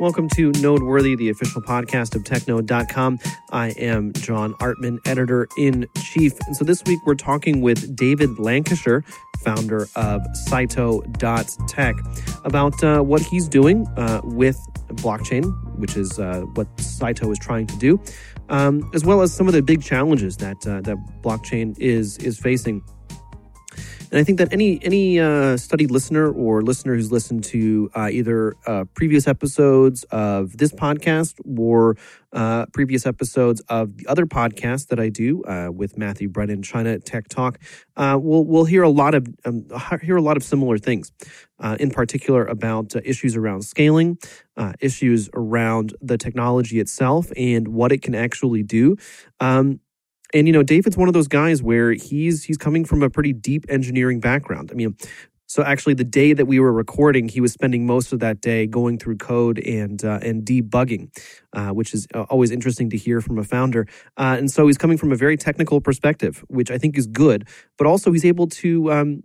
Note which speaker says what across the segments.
Speaker 1: Welcome to Nodeworthy, the official podcast of technode.com. I am John Artman, editor in chief. And so this week we're talking with David Lancashire, founder of Saito.tech, about uh, what he's doing uh, with blockchain, which is uh, what Saito is trying to do, um, as well as some of the big challenges that uh, that blockchain is is facing. And I think that any any uh, studied listener or listener who's listened to uh, either uh, previous episodes of this podcast or uh, previous episodes of the other podcast that I do uh, with Matthew Brennan, China Tech Talk, uh, will will hear a lot of um, hear a lot of similar things. in particular, about issues around scaling, issues around the technology itself, and what it can actually do. Um, and you know, David's one of those guys where he's he's coming from a pretty deep engineering background. I mean, so actually, the day that we were recording, he was spending most of that day going through code and uh, and debugging, uh, which is uh, always interesting to hear from a founder. Uh, and so he's coming from a very technical perspective, which I think is good. But also, he's able to um,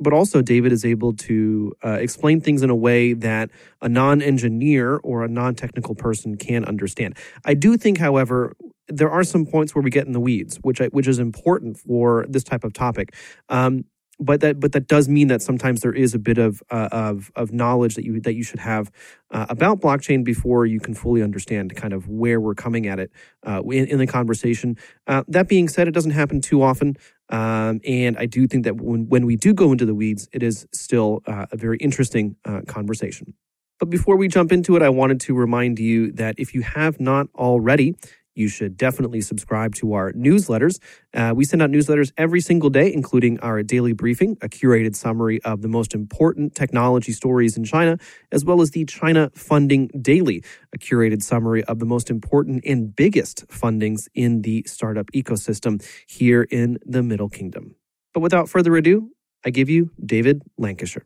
Speaker 1: but also David is able to uh, explain things in a way that a non-engineer or a non-technical person can understand. I do think, however, there are some points where we get in the weeds, which I, which is important for this type of topic. Um, but that but that does mean that sometimes there is a bit of uh, of of knowledge that you that you should have uh, about blockchain before you can fully understand kind of where we're coming at it uh, in, in, the conversation. Uh, that being said, it doesn't happen too often, um, and I do think that when when we do go into the weeds, it is still uh, a very interesting uh, conversation. But before we jump into it, I wanted to remind you that if you have not already, you should definitely subscribe to our newsletters. Uh, we send out newsletters every single day, including our daily briefing, a curated summary of the most important technology stories in China, as well as the China Funding Daily, a curated summary of the most important and biggest fundings in the startup ecosystem here in the Middle Kingdom. But without further ado, I give you David Lancashire.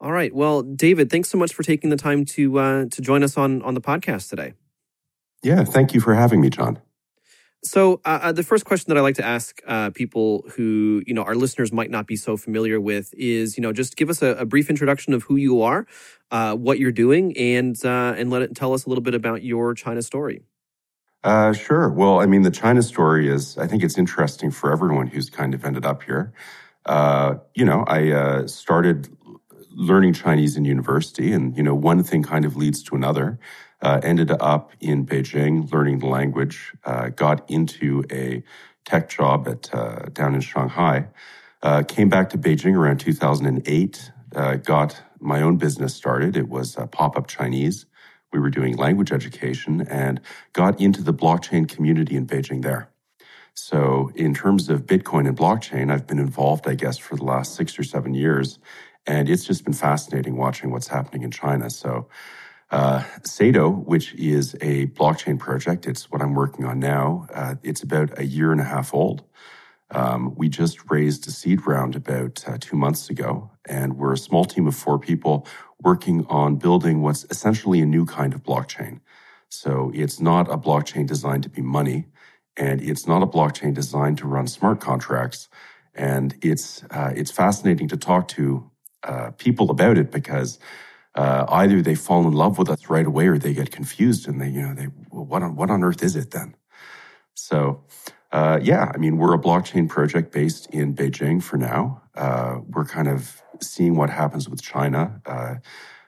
Speaker 1: All right. Well, David, thanks so much for taking the time to uh, to join us on on the podcast today.
Speaker 2: Yeah, thank you for having me, John.
Speaker 1: So, uh, uh, the first question that I like to ask uh, people who, you know, our listeners might not be so familiar with is, you know, just give us a, a brief introduction of who you are, uh, what you're doing, and uh, and let it tell us a little bit about your China story.
Speaker 2: Uh, sure. Well, I mean, the China story is, I think it's interesting for everyone who's kind of ended up here. you know, I started learning Chinese in university, and you know, one thing kind of leads to another uh, ended up in Beijing learning the language, uh, got into a tech job at uh, down in Shanghai, uh, came back to Beijing around 2008, uh, got my own business started. It was a Pop Up Chinese. We were doing language education and got into the blockchain community in Beijing there. So, in terms of Bitcoin and blockchain, I've been involved, I guess, for the last six or seven years. And it's just been fascinating watching what's happening in China. So, uh, Saito, which is a blockchain project, it's what I'm working on now. Uh, it's about a year and a half old. Um, we just raised a seed round about uh, two months ago, and we're a small team of four people working on building what's essentially a new kind of blockchain. So it's not a blockchain designed to be money, and it's not a blockchain designed to run smart contracts. And it's uh, it's fascinating to talk to uh, people about it because uh, either they fall in love with us right away or they get confused and they, you know, they, well, what on, what on earth is it then? So, uh, yeah, I mean, we're a blockchain project based in Beijing for now. Uh, we're kind of seeing what happens with China. Uh,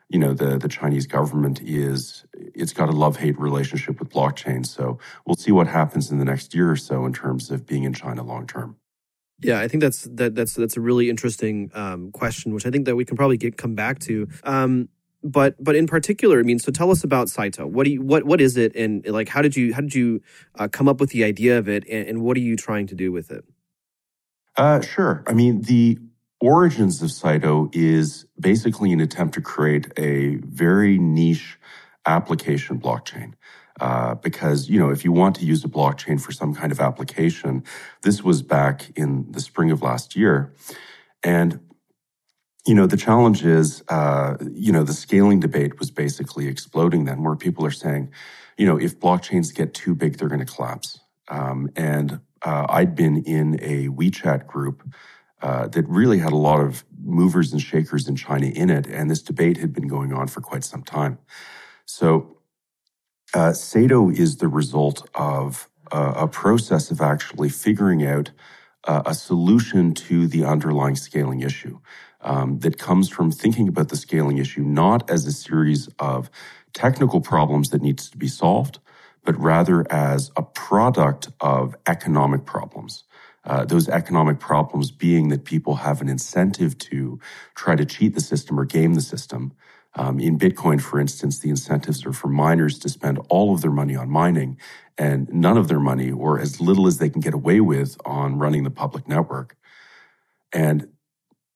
Speaker 2: you know, the, the Chinese government is, it's got a love hate relationship with blockchain. So we'll see what happens in the next year or so in terms of being in China long term.
Speaker 1: Yeah, I think that's that that's that's a really interesting um, question, which I think that we can probably get come back to. Um, but but in particular, I mean, so tell us about Saito. What do you what what is it, and like how did you how did you uh, come up with the idea of it, and, and, what are you trying to do with it?
Speaker 2: Uh, sure. I mean, the origins of Saito is basically an attempt to create a very niche application blockchain. Uh, because you know if you want to use a blockchain for some kind of application, this was back in the spring of last year, and you know, the challenge is, uh, you know, the scaling debate was basically exploding then, where people are saying, you know, if blockchains get too big, they're going to collapse. Um, and uh, I'd been in a WeChat group uh, that really had a lot of movers and shakers in China in it, and this debate had been going on for quite some time. So, uh, Saito is the result of uh, a process of actually figuring out uh, a solution to the underlying scaling issue um, that comes from thinking about the scaling issue not as a series of technical problems that needs to be solved, but rather as a product of economic problems. Uh, those economic problems being that people have an incentive to try to cheat the system or game the system. Um, in Bitcoin, for instance, the incentives are for miners to spend all of their money on mining and none of their money, or as little as they can get away with, on running the public network. And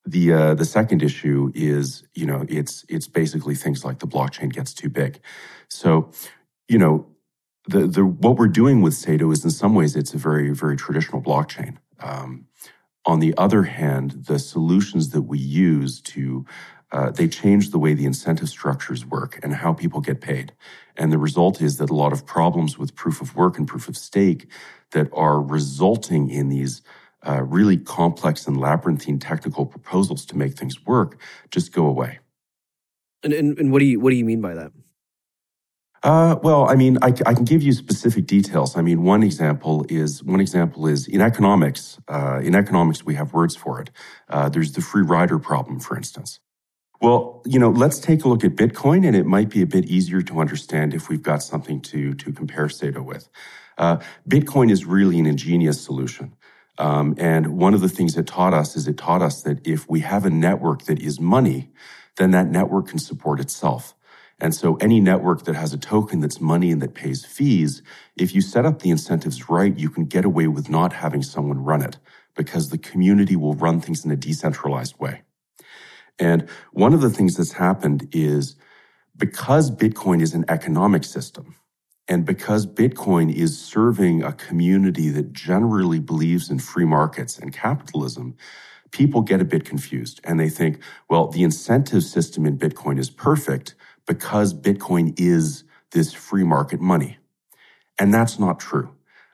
Speaker 2: the uh, the second issue is, you know, it's it's basically things like the blockchain gets too big. So, you know, the, the what we're doing with Saito is in some ways it's a very very traditional blockchain. Um, on the other hand, the solutions that we use to uh, they change the way the incentive structures work and how people get paid. And the result is that a lot of problems with proof of work and proof of stake that are resulting in these uh, really complex and labyrinthine technical proposals to make things work just go away.
Speaker 1: And, and, and what do you what do you mean by that?
Speaker 2: Uh, well, I mean, I, I, can give you specific details. I mean, one example is one example is in economics. Uh, in economics, we have words for it. Uh, there's the free rider problem, for instance. Well, you know, let's take a look at Bitcoin, and it might be a bit easier to understand if we've got something to to compare Saito with. Uh, Bitcoin is really an ingenious solution. Um, and one of the things it taught us is it taught us that if we have a network that is money, then that network can support itself. And so any network that has a token that's money and that pays fees, if you set up the incentives right, you can get away with not having someone run it because the community will run things in a decentralized way. And one of the things that's happened is because Bitcoin is an economic system, and because Bitcoin is serving a community that generally believes in free markets and capitalism, people get a bit confused and they think, well, the incentive system in Bitcoin is perfect because Bitcoin is this free market money. And that's not true.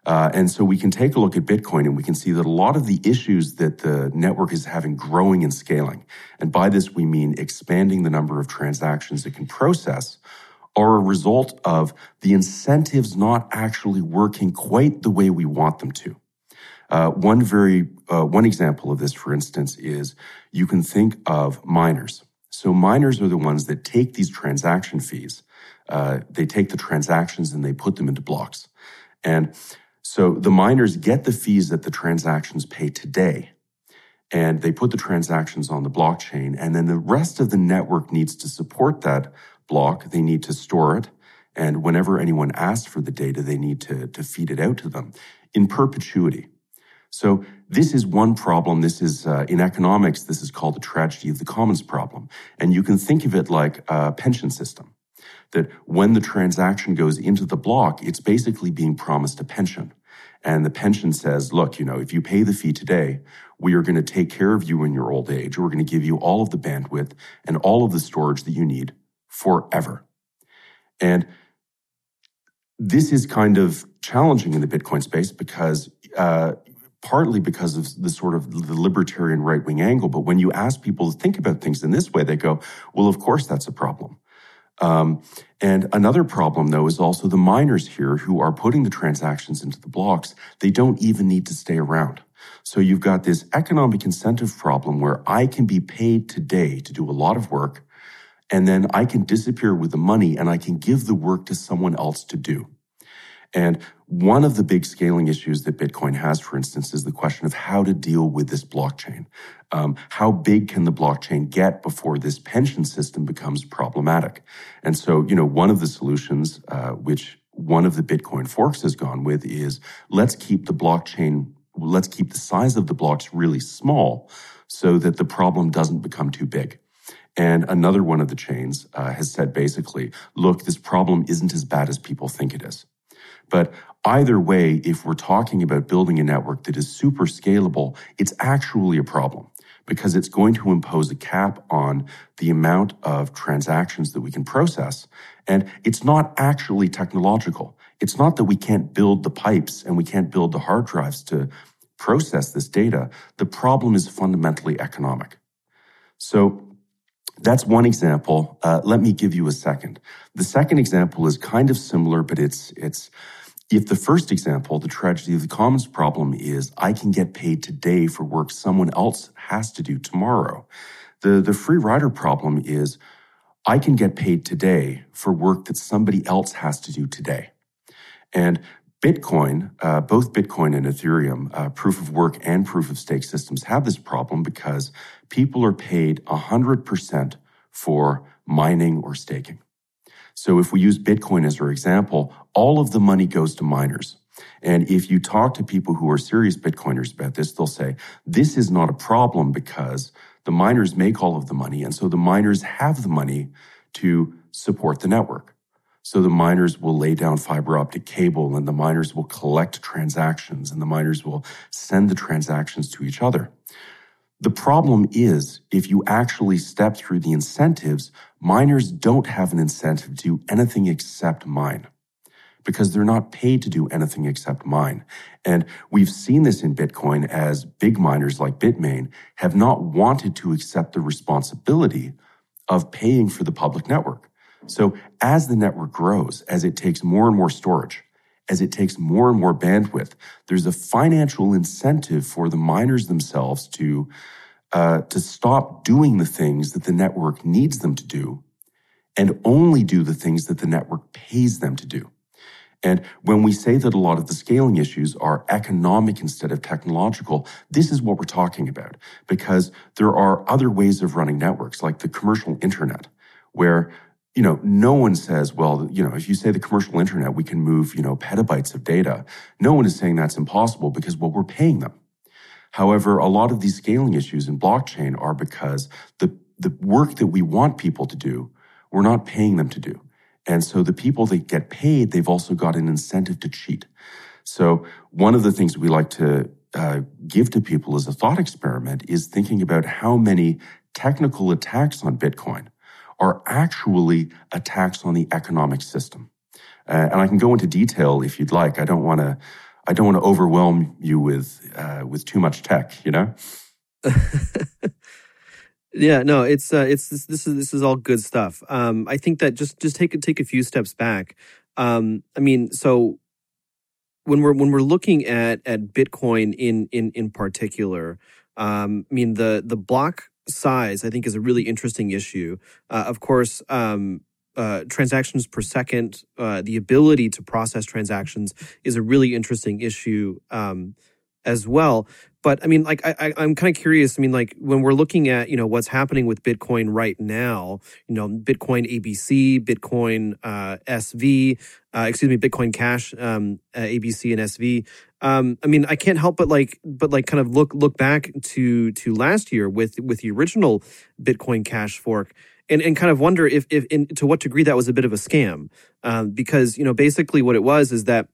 Speaker 2: Uh, and so we can take a look at Bitcoin and we can see that a lot of the issues that the network is having growing and scaling. And by this, we mean expanding the number of transactions it can process are a result of the incentives not actually working quite the way we want them to. Uh, one very uh, one example of this, for instance, is you can think of miners. So miners are the ones that take these transaction fees. Uh, they take the transactions and they put them into blocks, and so the miners get the fees that the transactions pay today, and they put the transactions on the blockchain, and then the rest of the network needs to support that block, they need to store it. And whenever anyone asks for the data, they need to, to feed it out to them in perpetuity. So this is one problem. This is uh, in economics. This is called the tragedy of the commons problem. And you can think of it like a pension system that when the transaction goes into the block, it's basically being promised a pension. And the pension says, look, you know, if you pay the fee today, we are going to take care of you in your old age. We're going to give you all of the bandwidth and all of the storage that you need forever. And this is kind of challenging in the Bitcoin space because uh, partly because of the sort of the libertarian right wing angle. But when you ask people to think about things in this way, they go, well, of course, that's a problem. Um, and another problem, though, is also the miners here who are putting the transactions into the blocks. They don't even need to stay around. So you've got this economic incentive problem where I can be paid today to do a lot of work and then I can disappear with the money and I can give the work to someone else to do. And one of the big scaling issues that Bitcoin has, for instance, is the question of how to deal with this blockchain. Um, how big can the blockchain get before this pension system becomes problematic? And so, you know, one of the solutions, uh, which one of the Bitcoin forks has gone with is let's keep the blockchain, let's keep the size of the blocks really small so that the problem doesn't become too big. And another one of the chains uh, has said basically, look, this problem isn't as bad as people think it is. But either way, if we're talking about building a network that is super scalable, it's actually a problem because it's going to impose a cap on the amount of transactions that we can process. And it's not actually technological. It's not that we can't build the pipes and we can't build the hard drives to process this data. The problem is fundamentally economic. So that's one example. Uh, let me give you a second. The second example is kind of similar, but it's it's if the first example, the tragedy of the commons problem is I can get paid today for work someone else has to do tomorrow. The the free rider problem is I can get paid today for work that somebody else has to do today. And Bitcoin, uh, both Bitcoin and Ethereum, uh, proof of work and proof of stake systems have this problem because people are paid 100% for mining or staking. So if we use Bitcoin as our example, all of the money goes to miners. And if you talk to people who are serious Bitcoiners about this, they'll say, this is not a problem because the miners make all of the money. And so the miners have the money to support the network. So the miners will lay down fiber optic cable and the miners will collect transactions and the miners will send the transactions to each other. The problem is if you actually step through the incentives, miners don't have an incentive to do anything except mine because they're not paid to do anything except mine. And we've seen this in Bitcoin as big miners like Bitmain have not wanted to accept the responsibility of paying for the public network. So as the network grows, as it takes more and more storage, as it takes more and more bandwidth, there's a financial incentive for the miners themselves to uh, to stop doing the things that the network needs them to do, and only do the things that the network pays them to do. And when we say that a lot of the scaling issues are economic instead of technological, this is what we're talking about because there are other ways of running networks like the commercial internet where you know, no one says, well, you know, if you say the commercial internet, we can move, you know, petabytes of data. No one is saying that's impossible because, well, we're paying them. However, a lot of these scaling issues in blockchain are because the, the work that we want people to do, we're not paying them to do. And so the people that get paid, they've also got an incentive to cheat. So one of the things we like to uh, give to people as a thought experiment is thinking about how many technical attacks on Bitcoin are actually attacks on the economic system. Uh, and I can go into detail if you'd like. I don't want to. I don't want to overwhelm you with uh, with too much tech. You know.
Speaker 1: yeah. No. It's uh, it's this, this is this is all good stuff. Um, I think that just just take take a few steps back. Um, I mean, so when we're when we're looking at at Bitcoin in in in particular, um, I mean the the block size, I think, is a really interesting issue. Uh, of course, um, uh, transactions per second, uh, the ability to process transactions is a really interesting issue um, as well. But I mean, like, I, I, am kind of curious. I mean, like, when we're looking at, you know, what's happening with Bitcoin right now, you know, Bitcoin ABC, Bitcoin uh, SV, uh, excuse me, Bitcoin Cash, um, uh, ABC and SV. Um, I mean, I can't help but like, but like, kind of look look back to to last year with with the original Bitcoin Cash fork, and and kind of wonder if if in, to what degree that was a bit of a scam, um, because you know basically what it was is that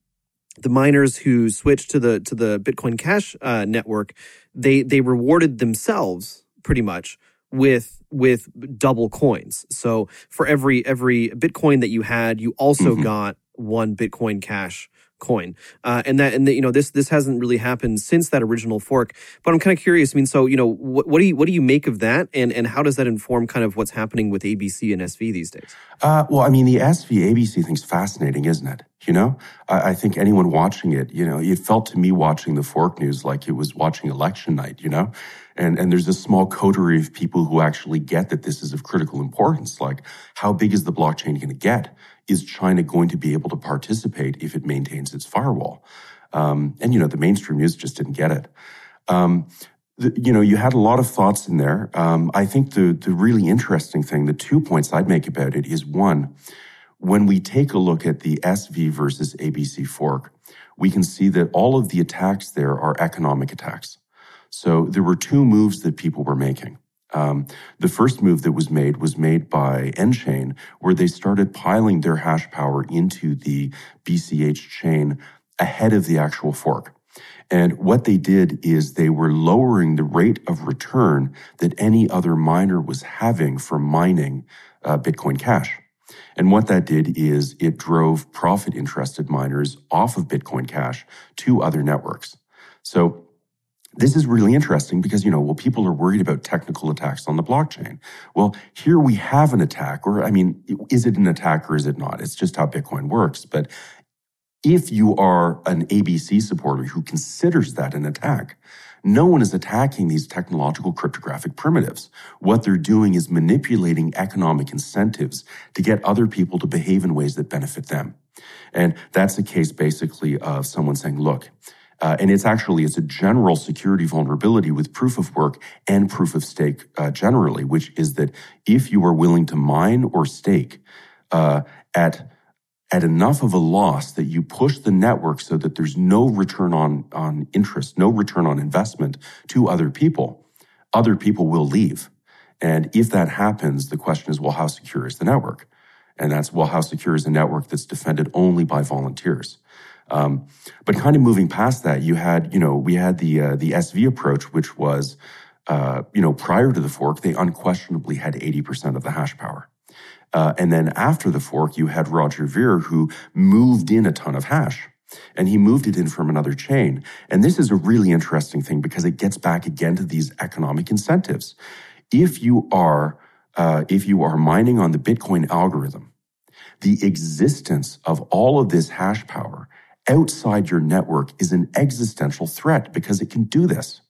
Speaker 1: the miners who switched to the to the Bitcoin Cash uh, network, they they rewarded themselves pretty much with with double coins. So for every every Bitcoin that you had, you also mm-hmm. got one Bitcoin Cash coin. Uh, and that, and the, you know, this, this hasn't really happened since that original fork, but I'm kind of curious. I mean, so, you know, what, what do you, what do you make of that? And, and how does that inform kind of what's happening with ABC and SV these days?
Speaker 2: Uh, well, I mean, the SV ABC thing's fascinating, isn't it? You know, I, I, think anyone watching it, you know, it felt to me watching the fork news like it was watching election night, you know? And, and there's a small coterie of people who actually get that this is of critical importance. Like, how big is the blockchain going to get? Is China going to be able to participate if it maintains its firewall? Um, and, you know, the mainstream news just didn't get it. Um, the, you know, you had a lot of thoughts in there. Um, I think the, the really interesting thing, the two points I'd make about it is one, when we take a look at the SV versus ABC fork, we can see that all of the attacks there are economic attacks. So there were two moves that people were making. Um, the first move that was made was made by nChain, where they started piling their hash power into the BCH chain ahead of the actual fork. And what they did is they were lowering the rate of return that any other miner was having for mining uh, Bitcoin Cash. And what that did is it drove profit interested miners off of Bitcoin Cash to other networks. So this is really interesting because, you know, well, people are worried about technical attacks on the blockchain. Well, here we have an attack, or I mean, is it an attack or is it not? It's just how Bitcoin works. But if you are an ABC supporter who considers that an attack, no one is attacking these technological cryptographic primitives. What they're doing is manipulating economic incentives to get other people to behave in ways that benefit them. And that's the case basically of someone saying, look, uh, and it's actually it's a general security vulnerability with proof of work and proof of stake uh, generally, which is that if you are willing to mine or stake uh, at at enough of a loss that you push the network so that there's no return on on interest, no return on investment to other people, other people will leave. And if that happens, the question is, well, how secure is the network? And that's well, how secure is a network that's defended only by volunteers? Um, but kind of moving past that, you had, you know, we had the uh, the SV approach, which was, uh, you know, prior to the fork, they unquestionably had 80% of the hash power. Uh, and then after the fork, you had Roger Ver who moved in a ton of hash and he moved it in from another chain. And this is a really interesting thing because it gets back again to these economic incentives. If you are, uh, if you are mining on the Bitcoin algorithm, the existence of all of this hash power outside your network is an existential threat because it can do this.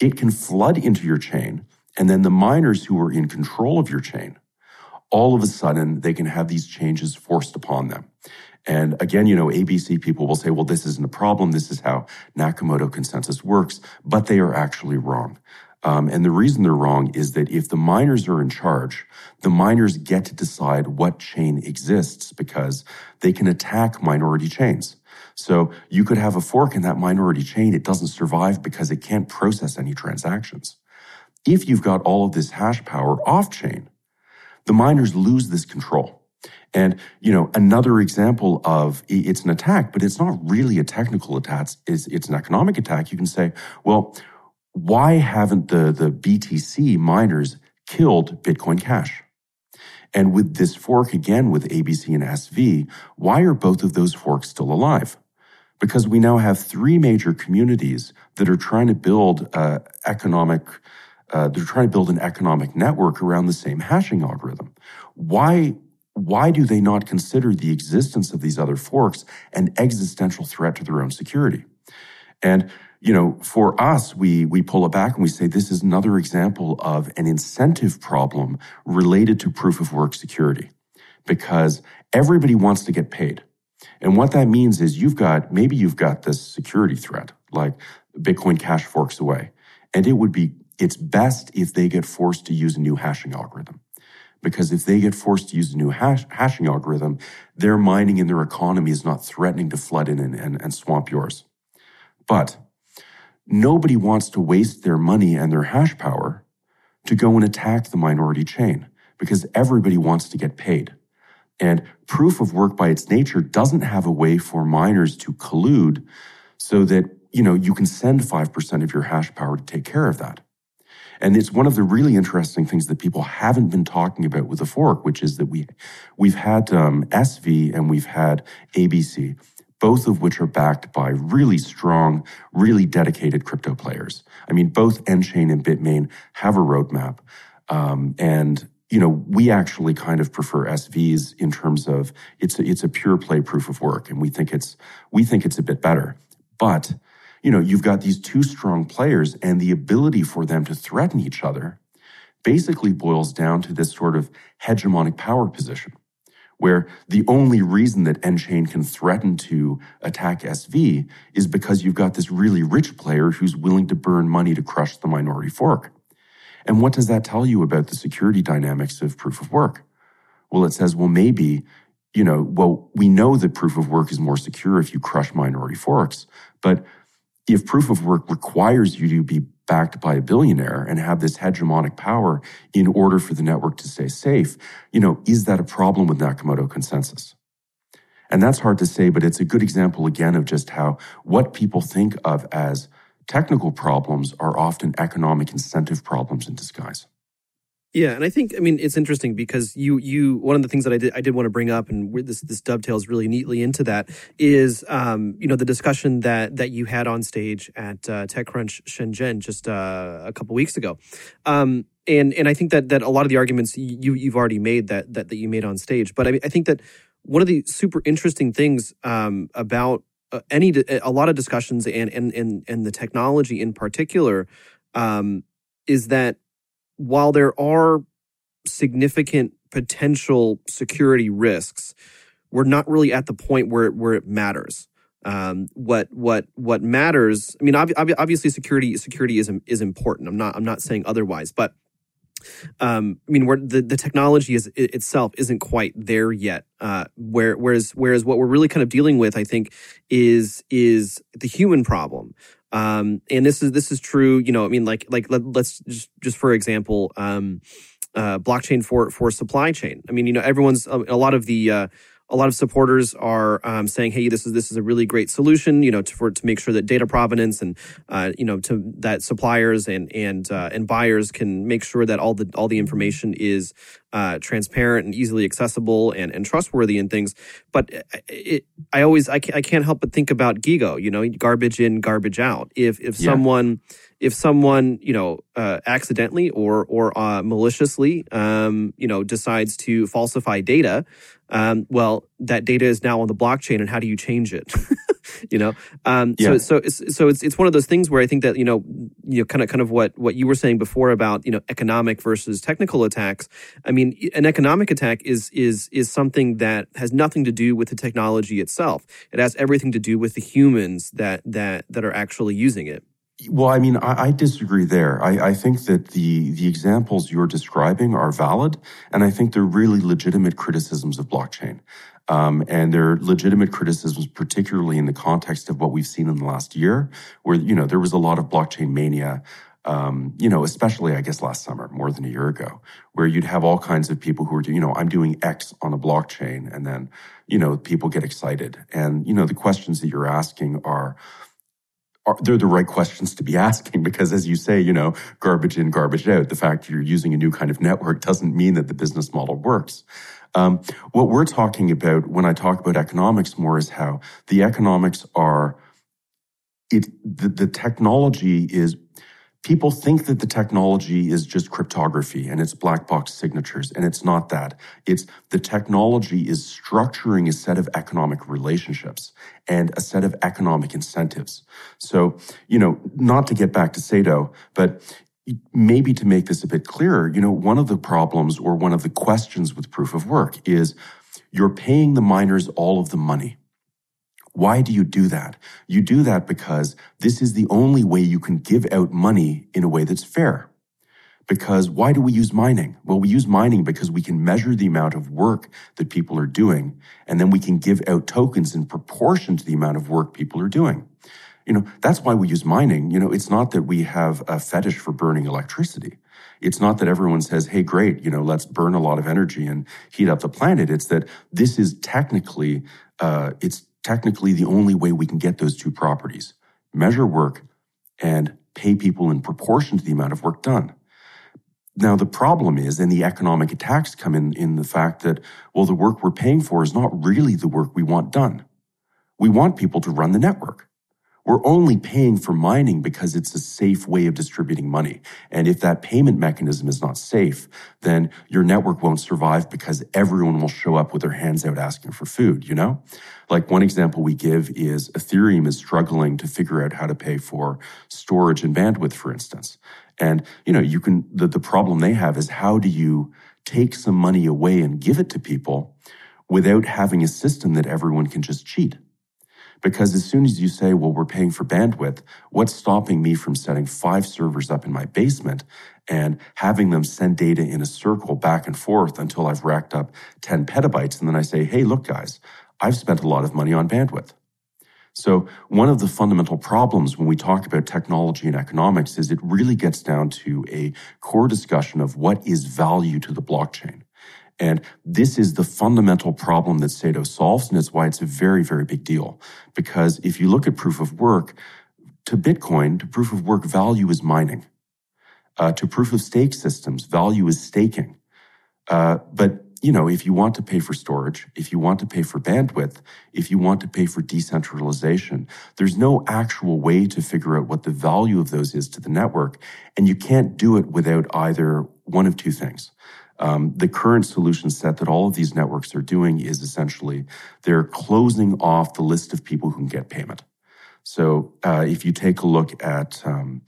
Speaker 2: It can flood into your chain, and then the miners who are in control of your chain, all of a sudden, they can have these changes forced upon them. And again, you know, ABC people will say, well, this isn't a problem. This is how Nakamoto consensus works, but they are actually wrong. Um, and the reason they're wrong is that if the miners are in charge, the miners get to decide what chain exists because they can attack minority chains. So you could have a fork in that minority chain. It doesn't survive because it can't process any transactions. If you've got all of this hash power off chain, the miners lose this control. And, you know, another example of it's an attack, but it's not really a technical attack. It's, it's an economic attack. You can say, well, why haven't the, the BTC miners killed Bitcoin Cash? And with this fork again with ABC and SV, why are both of those forks still alive? Because we now have three major communities that are trying to build uh, economic uh, they're trying to build an economic network around the same hashing algorithm. Why why do they not consider the existence of these other forks an existential threat to their own security? And you know for us we we pull it back and we say this is another example of an incentive problem related to proof of work security. Because everybody wants to get paid and what that means is you've got, maybe you've got this security threat, like Bitcoin Cash forks away. And it would be, it's best if they get forced to use a new hashing algorithm. Because if they get forced to use a new hash, hashing algorithm, their mining and their economy is not threatening to flood in and, and, and swamp yours. But nobody wants to waste their money and their hash power to go and attack the minority chain because everybody wants to get paid. And proof of work by its nature doesn't have a way for miners to collude so that, you know, you can send 5% of your hash power to take care of that. And it's one of the really interesting things that people haven't been talking about with the fork, which is that we, we've had um, SV and we've had ABC, both of which are backed by really strong, really dedicated crypto players. I mean, both nChain and Bitmain have a roadmap. Um, and you know, we actually kind of prefer SVs in terms of it's a, it's a pure play proof of work, and we think it's we think it's a bit better. But you know, you've got these two strong players, and the ability for them to threaten each other basically boils down to this sort of hegemonic power position, where the only reason that nChain can threaten to attack SV is because you've got this really rich player who's willing to burn money to crush the minority fork. And what does that tell you about the security dynamics of proof of work? Well, it says, well, maybe, you know, well, we know that proof of work is more secure if you crush minority forks. But if proof of work requires you to be backed by a billionaire and have this hegemonic power in order for the network to stay safe, you know, is that a problem with Nakamoto consensus? And that's hard to say, but it's a good example again of just how what people think of as Technical problems are often economic incentive problems in disguise.
Speaker 1: Yeah, and I think I mean it's interesting because you you one of the things that I did I did want to bring up and this this dovetails really neatly into that is um, you know the discussion that that you had on stage at uh, TechCrunch Shenzhen just uh, a couple weeks ago. Um, and and I think that that a lot of the arguments you you've already made that that that you made on stage, but I mean I think that one of the super interesting things um, about uh, any a lot of discussions and and and and the technology in particular um, is that while there are significant potential security risks, we're not really at the point where where it matters. Um, what what what matters? I mean, ob- obviously, security security is is important. I'm not I'm not saying otherwise, but um, I mean, the, the technology is it itself isn't quite there yet. Uh, where whereas whereas what we're really kind of dealing with, I think, is is the human problem. Um, and this is this is true. You know, I mean, like like let, us just just for example, um, uh, blockchain for for supply chain. I mean, you know, everyone's a, a lot of the uh, a lot of supporters are um, saying, "Hey, this is this is a really great solution." You know, to, for to make sure that data provenance and uh, you know to that suppliers and and uh, and buyers can make sure that all the all the information is uh, transparent and easily accessible and, and trustworthy and things. But it, I always I can't, I can't help but think about Gigo. You know, garbage in, garbage out. If if yeah. someone if someone you know uh, accidentally or or uh, maliciously um, you know decides to falsify data, um, well, that data is now on the blockchain, and how do you change it? you know, um, yeah. so so it's, so it's it's one of those things where I think that you know you know kind of kind of what what you were saying before about you know economic versus technical attacks. I mean, an economic attack is is is something that has nothing to do with the technology itself. It has everything to do with the humans that that that are actually using it.
Speaker 2: Well, I mean, I, I disagree there. I, I, think that the the examples you're describing are valid, and I think they're really legitimate criticisms of blockchain. Um, and they're legitimate criticisms, particularly in the context of what we've seen in the last year, where you know there was a lot of blockchain mania. Um, you know, especially I guess last summer, more than a year ago, where you'd have all kinds of people who are, you know, I'm doing X on a blockchain, and then you know people get excited, and you know the questions that you're asking are are, they're the right questions to be asking because as you say, you know, garbage in, garbage out. The fact you're using a new kind of network doesn't mean that the business model works. Um, what we're talking about when I talk about economics more is how the economics are, it, the, the technology is people think that the technology is just cryptography and it's black box signatures and it's not that. It's the technology is structuring a set of economic relationships and a set of economic incentives. So you know not to get back to Saito but maybe to make this a bit clearer you know one of the problems or one of the questions with proof of work is you're paying the miners all of the money why do you do that? You do that because this is the only way you can give out money in a way that's fair. Because why do we use mining? Well, we use mining because we can measure the amount of work that people are doing, and then we can give out tokens in proportion to the amount of work people are doing. You know, that's why we use mining. You know, it's not that we have a fetish for burning electricity. It's not that everyone says, hey, great, you know, let's burn a lot of energy and heat up the planet. It's that this is technically, uh, it's technically the only way we can get those two properties measure work and pay people in proportion to the amount of work done. Now, the problem is, and the economic attacks come in, in the fact that, well, the work we're paying for is not really the work we want done. We want people to run the network. We're only paying for mining because it's a safe way of distributing money. And if that payment mechanism is not safe, then your network won't survive because everyone will show up with their hands out asking for food, you know? Like one example we give is Ethereum is struggling to figure out how to pay for storage and bandwidth, for instance. And, you know, you can, the, the problem they have is how do you take some money away and give it to people without having a system that everyone can just cheat? Because as soon as you say, well, we're paying for bandwidth, what's stopping me from setting five servers up in my basement and having them send data in a circle back and forth until I've racked up 10 petabytes? And then I say, hey, look, guys, I've spent a lot of money on bandwidth. So one of the fundamental problems when we talk about technology and economics is it really gets down to a core discussion of what is value to the blockchain. And this is the fundamental problem that Saito solves, and it's why it's a very, very big deal. Because if you look at proof of work, to Bitcoin, to proof of work, value is mining. uh, to proof of stake systems. Value is staking. Uh, but you know, if you want to pay for storage, if you want to pay for bandwidth, if you want to pay for decentralization, there's no actual way to figure out what the value of those is to the network. And you can't do it without either one of two things. Um, the current solution set that all of these networks are doing is essentially they're closing off the list of people who can get payment. So uh, if you take a look at um,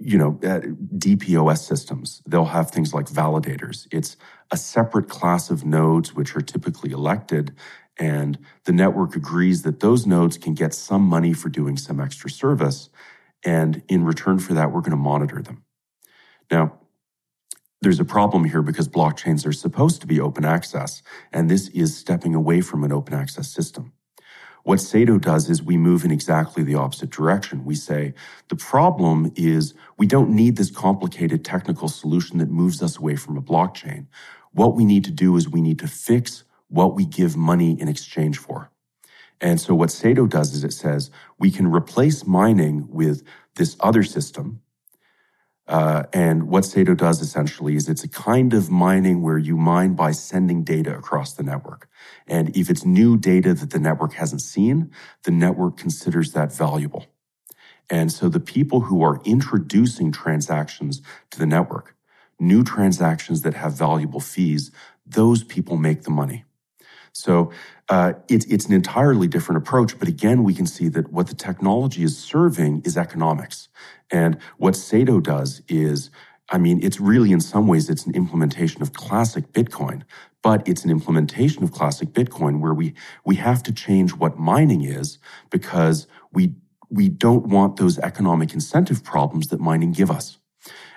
Speaker 2: you know, DPoS systems, they'll have things like validators. It's a separate class of nodes which are typically elected. And the network agrees that those nodes can get some money for doing some extra service. And in return for that, we're going to monitor them. Now, there's a problem here because blockchains are supposed to be open access, and this is stepping away from an open access system. What Saito does is we move in exactly the opposite direction. We say the problem is we don't need this complicated technical solution that moves us away from a blockchain. What we need to do is we need to fix what we give money in exchange for. And so what Saito does is it says we can replace mining with this other system uh, and what Saito does essentially is it's a kind of mining where you mine by sending data across the network. And if it's new data that the network hasn't seen, the network considers that valuable. And so the people who are introducing transactions to the network, new transactions that have valuable fees, those people make the money. So uh, it's it's an entirely different approach. But again, we can see that what the technology is serving is economics. And what Saito does is, I mean, it's really in some ways it's an implementation of classic Bitcoin, but it's an implementation of classic Bitcoin where we we have to change what mining is because we we don't want those economic incentive problems that mining give us.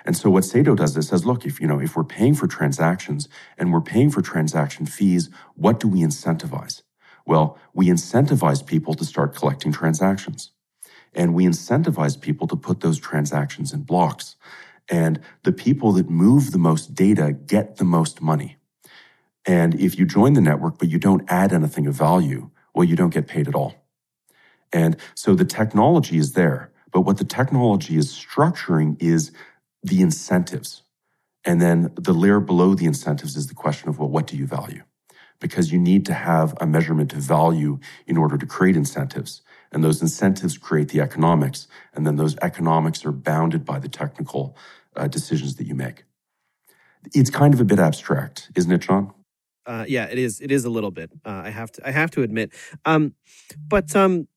Speaker 2: And so what Saito does is says, look, if you know, if we're paying for transactions and we're paying for transaction fees, what do we incentivize? Well, we incentivize people to start collecting transactions. And we incentivize people to put those transactions in blocks. And the people that move the most data get the most money. And if you join the network, but you don't add anything of value, well, you don't get paid at all. And so the technology is there. But what the technology is structuring is the incentives. And then the layer below the incentives is the question of, well, what do you value? Because you need to have a measurement of value in order to create incentives. And those incentives create the economics. And then those economics are bounded by the technical uh, decisions that you make. It's kind of a bit abstract, isn't it, John?
Speaker 1: Uh, yeah, it is. It is a little bit. Uh, I have to. I have to admit. Um, but um,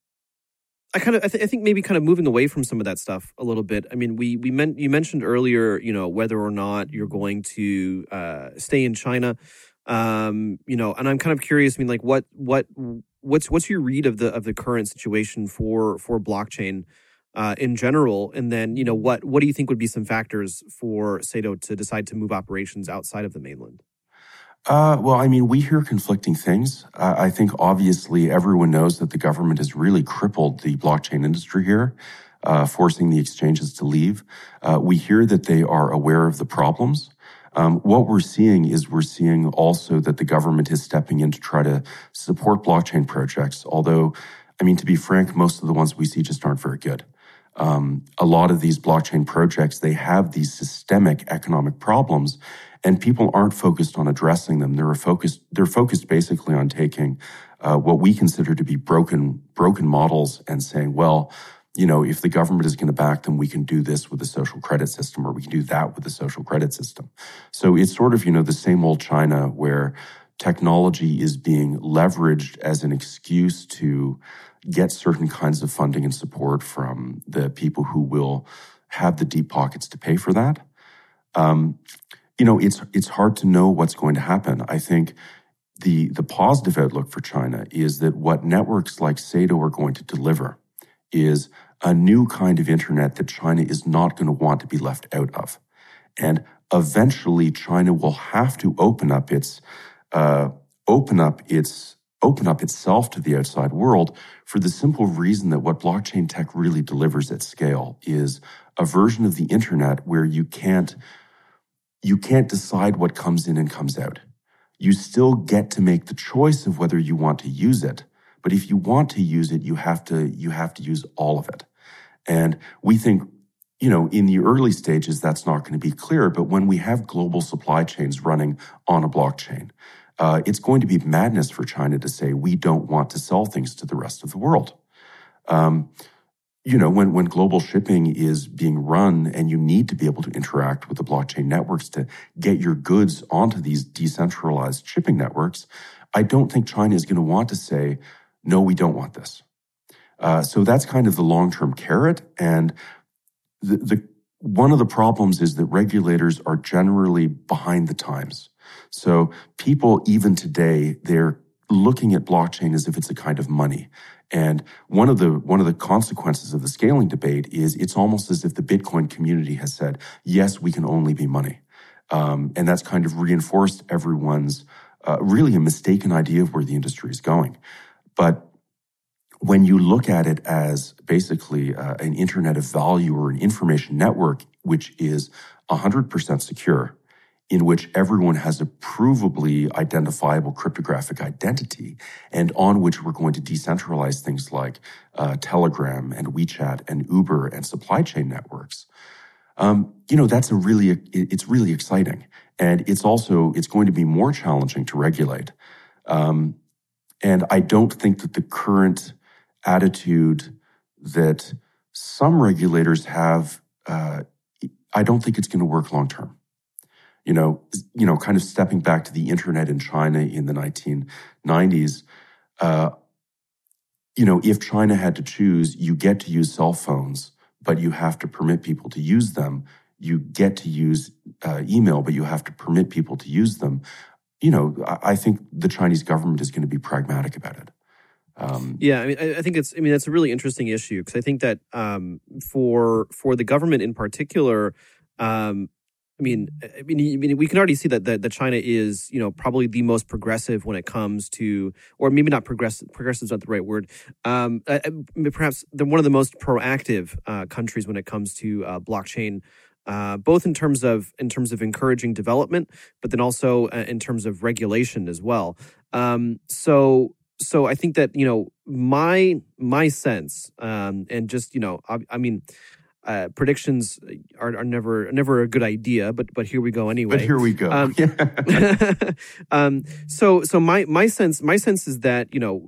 Speaker 1: I kind of I, th- I, think maybe kind of moving away from some of that stuff a little bit. I mean, we we meant you mentioned earlier, you know, whether or not you're going to uh, stay in China, um, you know, and I'm kind of curious. I mean, like, what what what's what's your read of the of the current situation for for blockchain uh, in general, and then you know what what do you think would be some factors for Saito to decide to move operations outside of the mainland?
Speaker 2: Uh, well, I mean, we hear conflicting things. Uh, I think obviously everyone knows that the government has really crippled the blockchain industry here, uh, forcing the exchanges to leave. Uh, we hear that they are aware of the problems. Um, what we're seeing is we're seeing also that the government is stepping in to try to support blockchain projects. Although, I mean, to be frank, most of the ones we see just aren't very good. Um, a lot of these blockchain projects, they have these systemic economic problems and people aren't focused on addressing them. They're focused. They're focused basically on taking uh, what we consider to be broken broken models and saying, well, you know, if the government is going to back them, we can do this with the social credit system, or we can do that with the social credit system. So it's sort of you know the same old China where technology is being leveraged as an excuse to get certain kinds of funding and support from the people who will have the deep pockets to pay for that. Um, you know, it's it's hard to know what's going to happen. I think the the positive outlook for China is that what networks like Saito are going to deliver is a new kind of internet that China is not going to want to be left out of, and eventually China will have to open up its uh, open up its open up itself to the outside world for the simple reason that what blockchain tech really delivers at scale is a version of the internet where you can't you can't decide what comes in and comes out. You still get to make the choice of whether you want to use it. But if you want to use it, you have to, you have to use all of it. And we think you know, in the early stages, that's not going to be clear. But when we have global supply chains running on a blockchain, uh, it's going to be madness for China to say we don't want to sell things to the rest of the world. Um, you know, when, when global shipping is being run and you need to be able to interact with the blockchain networks to get your goods onto these decentralized shipping networks, I don't think China is going to want to say, no, we don't want this. Uh, so that's kind of the long term carrot. And the, the one of the problems is that regulators are generally behind the times. So people, even today, they're looking at blockchain as if it's a kind of money. And one of the one of the consequences of the scaling debate is it's almost as if the Bitcoin community has said, "Yes, we can only be money," um, and that's kind of reinforced everyone's uh, really a mistaken idea of where the industry is going. But when you look at it as basically uh, an internet of value or an information network, which is 100% secure, in which everyone has a provably identifiable cryptographic identity and on which we're going to decentralize things like uh, Telegram and WeChat and Uber and supply chain networks. Um, you know, that's a really, it's really exciting. And it's also, it's going to be more challenging to regulate. Um, and I don't think that the current attitude that some regulators have, uh, I don't think it's going to work long term. You know, you know, kind of stepping back to the internet in China in the 1990s. Uh, you know, if China had to choose, you get to use cell phones, but you have to permit people to use them. You get to use uh, email, but you have to permit people to use them. You know, I, I think the Chinese government is going to be pragmatic about it.
Speaker 1: Um, yeah, I mean, I, I, think it's. I mean, that's a really interesting issue because I think that um, for for the government in particular, um, I mean, I mean, I mean, we can already see that, that that China is, you know, probably the most progressive when it comes to, or maybe not progressive. Progressive is not the right word. Um, uh, perhaps they're one of the most proactive uh, countries when it comes to uh, blockchain. Uh, both in terms of in terms of encouraging development, but then also uh, in terms of regulation as well. Um, so so I think that you know my my sense, um, and just you know, I, I mean, uh, predictions are, are never never a good idea, but but here we go anyway.
Speaker 2: But here we go. Um,
Speaker 1: um, so so my my sense my sense is that you know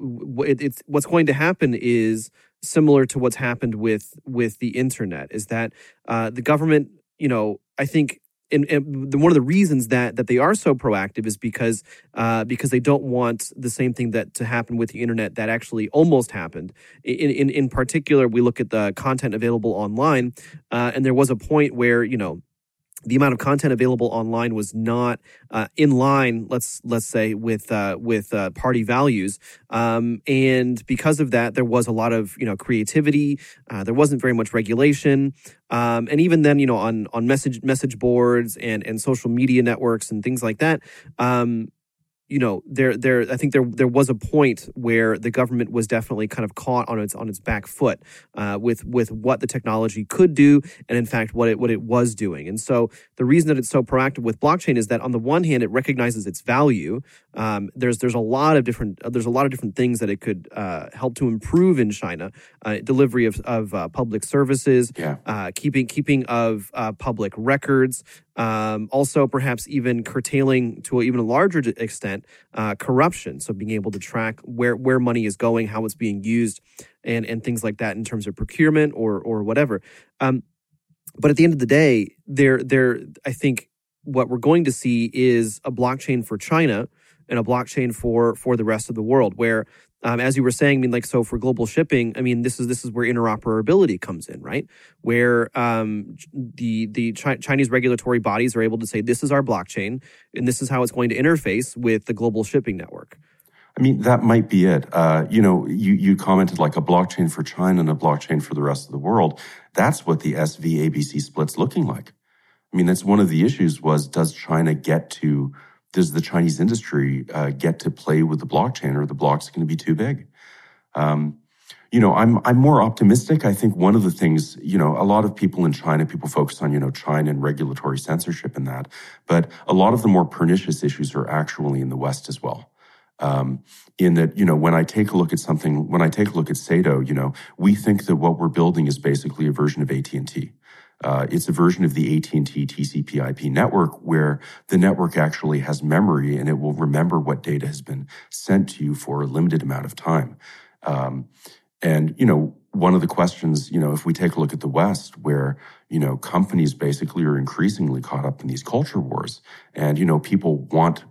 Speaker 1: it, it's what's going to happen is similar to what's happened with with the internet is that uh, the government you know I think and, and one of the reasons that that they are so proactive is because uh, because they don't want the same thing that to happen with the internet that actually almost happened. In in, in particular, we look at the content available online, uh, and there was a point where you know the amount of content available online was not uh, in line, let's let's say, with uh, with uh, party values, um, and because of that, there was a lot of you know creativity. Uh, there wasn't very much regulation, um, and even then, you know, on on message message boards and and social media networks and things like that. Um, you know, there, there, I think there, there was a point where the government was definitely kind of caught on its on its back foot uh, with with what the technology could do, and in fact, what it what it was doing. And so, the reason that it's so proactive with blockchain is that on the one hand, it recognizes its value. Um, there's there's a lot of different there's a lot of different things that it could uh, help to improve in China, uh, delivery of of uh, public services,
Speaker 2: yeah.
Speaker 1: Uh, keeping keeping of uh, public records, um, also, perhaps even curtailing to even a larger extent uh, corruption. So, being able to track where where money is going, how it's being used, and and things like that in terms of procurement or or whatever. Um, but at the end of the day, there there I think what we're going to see is a blockchain for China and a blockchain for for the rest of the world, where um, as you were saying, I mean, like, so for global shipping, I mean, this is this is where interoperability comes in, right? Where um, the the Chi- Chinese regulatory bodies are able to say, this is our blockchain, and this is how it's going to interface with the global shipping network.
Speaker 2: I mean, that might be it. Uh, you know, you, you commented like a blockchain for China and a blockchain for the rest of the world. That's what the SV ABC split's looking like. I mean, that's one of the issues was does China get to does the Chinese industry uh, get to play with the blockchain, or the block's going to be too big? Um, you know, I'm I'm more optimistic. I think one of the things, you know, a lot of people in China, people focus on, you know, China and regulatory censorship and that, but a lot of the more pernicious issues are actually in the West as well. Um, in that, you know, when I take a look at something, when I take a look at Saito, you know, we think that what we're building is basically a version of AT and T. Uh, it's a version of the AT&T TCP/IP network where the network actually has memory and it will remember what data has been sent to you for a limited amount of time. Um, and you know, one of the questions, you know, if we take a look at the West, where you know companies basically are increasingly caught up in these culture wars, and you know, people want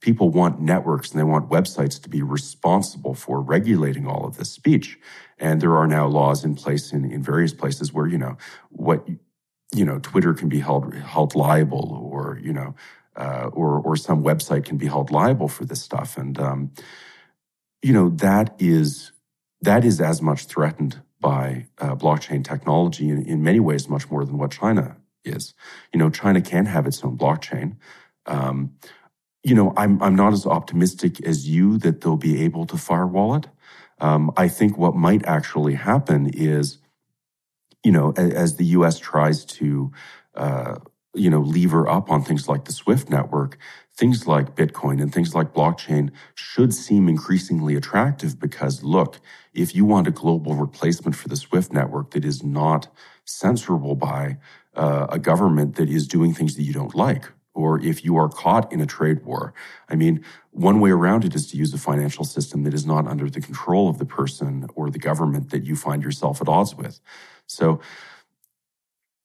Speaker 2: people want networks and they want websites to be responsible for regulating all of this speech. And there are now laws in place in, in various places where, you know, what, you know, Twitter can be held, held liable or, you know, uh, or, or some website can be held liable for this stuff. And, um, you know, that is, that is as much threatened by uh, blockchain technology in, in many ways, much more than what China is. You know, China can have its own blockchain. Um, you know, I'm I'm not as optimistic as you that they'll be able to firewall it. Um, I think what might actually happen is, you know, as, as the U.S. tries to, uh, you know, lever up on things like the SWIFT network, things like Bitcoin and things like blockchain should seem increasingly attractive because, look, if you want a global replacement for the SWIFT network that is not censorable by uh, a government that is doing things that you don't like, or if you are caught in a trade war. I mean, one way around it is to use a financial system that is not under the control of the person or the government that you find yourself at odds with. So,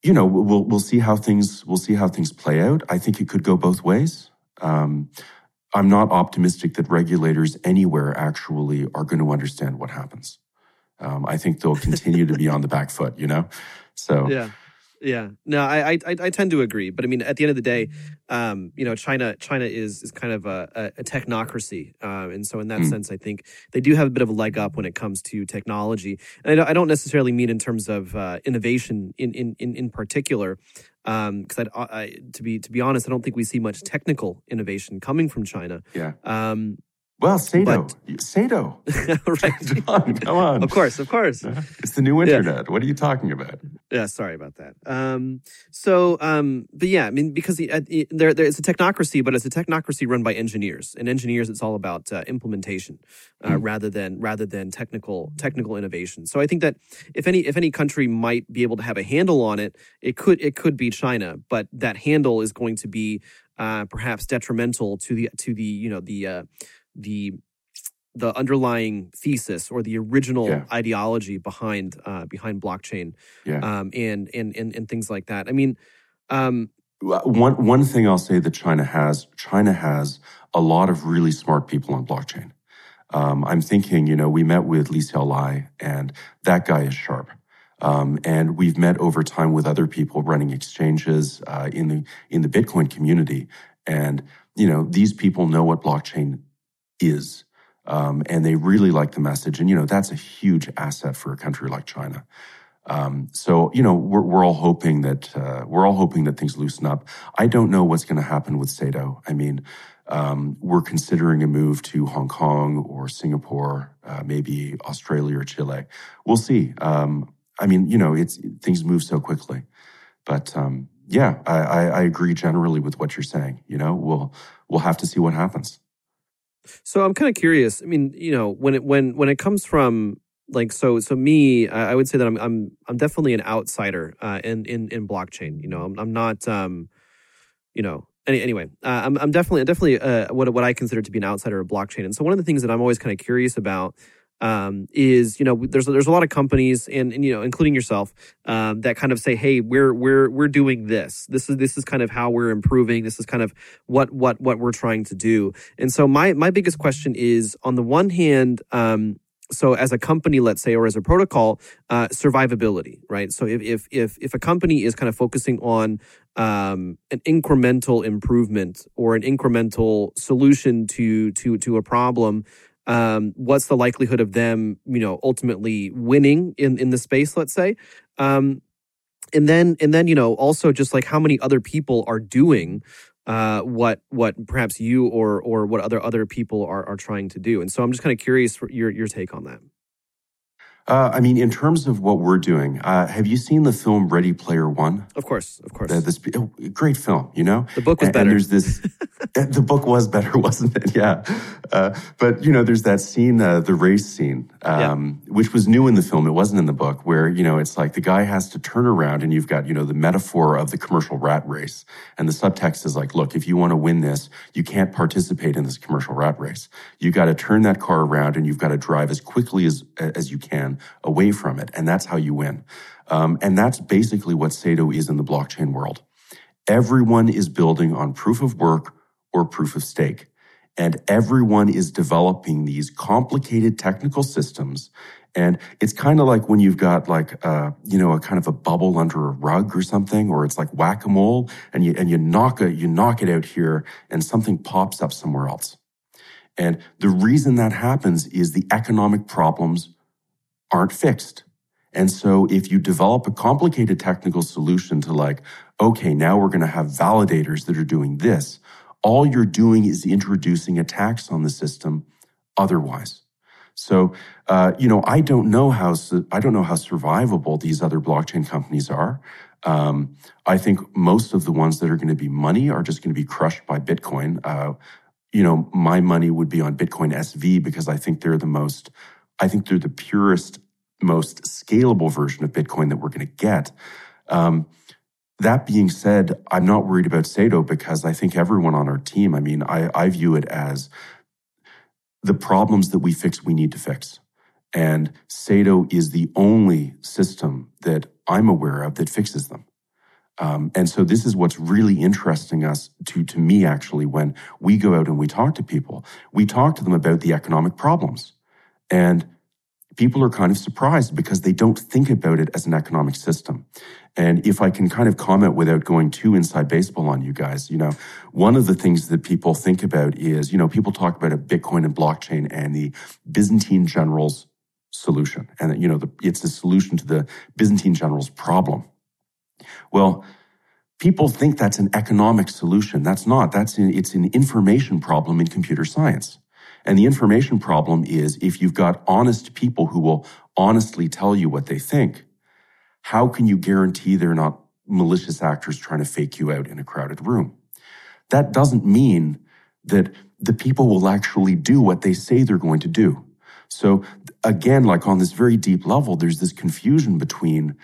Speaker 2: you know, we'll we'll see how things we'll see how things play out. I think it could go both ways. Um, I'm not optimistic that regulators anywhere actually are going to understand what happens. Um, I think they'll continue to be on the back foot. You know, so
Speaker 1: yeah. Yeah, no, I, I I tend to agree, but I mean, at the end of the day, um, you know, China China is is kind of a, a technocracy, uh, and so in that mm. sense, I think they do have a bit of a leg up when it comes to technology. And I don't necessarily mean in terms of uh, innovation in in in, in particular, because um, I, I, to be to be honest, I don't think we see much technical innovation coming from China.
Speaker 2: Yeah. Um, well, Saito, but, Saito, right? John, come on.
Speaker 1: Of course, of course.
Speaker 2: It's the new internet. Yeah. What are you talking about?
Speaker 1: Yeah, sorry about that. Um, so, um, but yeah, I mean, because the, uh, there, there, it's a technocracy, but it's a technocracy run by engineers, and engineers, it's all about uh, implementation uh, mm. rather than rather than technical technical innovation. So, I think that if any if any country might be able to have a handle on it, it could it could be China, but that handle is going to be uh, perhaps detrimental to the to the you know the uh, the the underlying thesis or the original yeah. ideology behind uh, behind blockchain yeah. um, and, and and and things like that. I mean, um,
Speaker 2: one one thing I'll say that China has China has a lot of really smart people on blockchain. Um, I'm thinking, you know, we met with Li Xiaolai, and that guy is sharp. Um, and we've met over time with other people running exchanges uh, in the in the Bitcoin community, and you know, these people know what blockchain is. Um, and they really like the message. And, you know, that's a huge asset for a country like China. Um, so, you know, we're, we're all hoping that, uh, we're all hoping that things loosen up. I don't know what's going to happen with Saito. I mean, um, we're considering a move to Hong Kong or Singapore, uh, maybe Australia or Chile. We'll see. Um, I mean, you know, it's things move so quickly, but um, yeah, I, I, I agree generally with what you're saying. You know, we'll we'll have to see what happens.
Speaker 1: So I'm kind of curious. I mean, you know, when it when when it comes from like so so me, I would say that I'm I'm I'm definitely an outsider uh, in in in blockchain. You know, I'm I'm not um, you know. Any, anyway, uh, I'm I'm definitely definitely uh, what what I consider to be an outsider of blockchain. And so one of the things that I'm always kind of curious about um, is you know there's there's a lot of companies and, and you know including yourself um, that kind of say hey we're we're we're doing this. This is this is kind of how we're improving. This is kind of what what what we're trying to do. And so my my biggest question is on the one hand um, so as a company let's say or as a protocol uh, survivability right? So if, if if if a company is kind of focusing on um, an incremental improvement or an incremental solution to to to a problem um, what's the likelihood of them, you know, ultimately winning in in the space, let's say. Um, and then and then you know also just like how many other people are doing uh, what what perhaps you or or what other other people are are trying to do. And so I'm just kind of curious your your take on that.
Speaker 2: Uh, I mean, in terms of what we're doing, uh, have you seen the film Ready Player One?
Speaker 1: Of course, of course.
Speaker 2: The, this oh, great film, you know.
Speaker 1: The book was
Speaker 2: and,
Speaker 1: better.
Speaker 2: And there's this. the book was better, wasn't it? Yeah. Uh, but you know, there's that scene, uh, the race scene, um, yeah. which was new in the film. It wasn't in the book, where you know it's like the guy has to turn around, and you've got you know the metaphor of the commercial rat race, and the subtext is like, look, if you want to win this, you can't participate in this commercial rat race. You got to turn that car around, and you've got to drive as quickly as as you can away from it. And that's how you win. Um, and that's basically what Saito is in the blockchain world. Everyone is building on proof of work or proof of stake. And everyone is developing these complicated technical systems. And it's kind of like when you've got like, uh, you know, a kind of a bubble under a rug or something, or it's like whack-a-mole and you, and you knock it, you knock it out here and something pops up somewhere else. And the reason that happens is the economic problems aren't fixed. And so if you develop a complicated technical solution to like, okay, now we're going to have validators that are doing this, all you're doing is introducing attacks on the system otherwise. So, uh, you know, I don't know how I don't know how survivable these other blockchain companies are. Um, I think most of the ones that are going to be money are just going to be crushed by Bitcoin. Uh, you know, my money would be on Bitcoin SV because I think they're the most, I think they're the purest most scalable version of Bitcoin that we're going to get. Um, that being said, I'm not worried about Saito because I think everyone on our team, I mean, I, I view it as the problems that we fix, we need to fix. And Saito is the only system that I'm aware of that fixes them. Um, and so this is what's really interesting us to, to me, actually, when we go out and we talk to people, we talk to them about the economic problems. And people are kind of surprised because they don't think about it as an economic system. And if I can kind of comment without going too inside baseball on you guys, you know, one of the things that people think about is, you know, people talk about a Bitcoin and blockchain and the Byzantine generals solution. And, you know, the, it's a solution to the Byzantine generals problem. Well, people think that's an economic solution. That's not. That's an, it's an information problem in computer science. And the information problem is if you've got honest people who will honestly tell you what they think, how can you guarantee they're not malicious actors trying to fake you out in a crowded room? That doesn't mean that the people will actually do what they say they're going to do. So again, like on this very deep level, there's this confusion between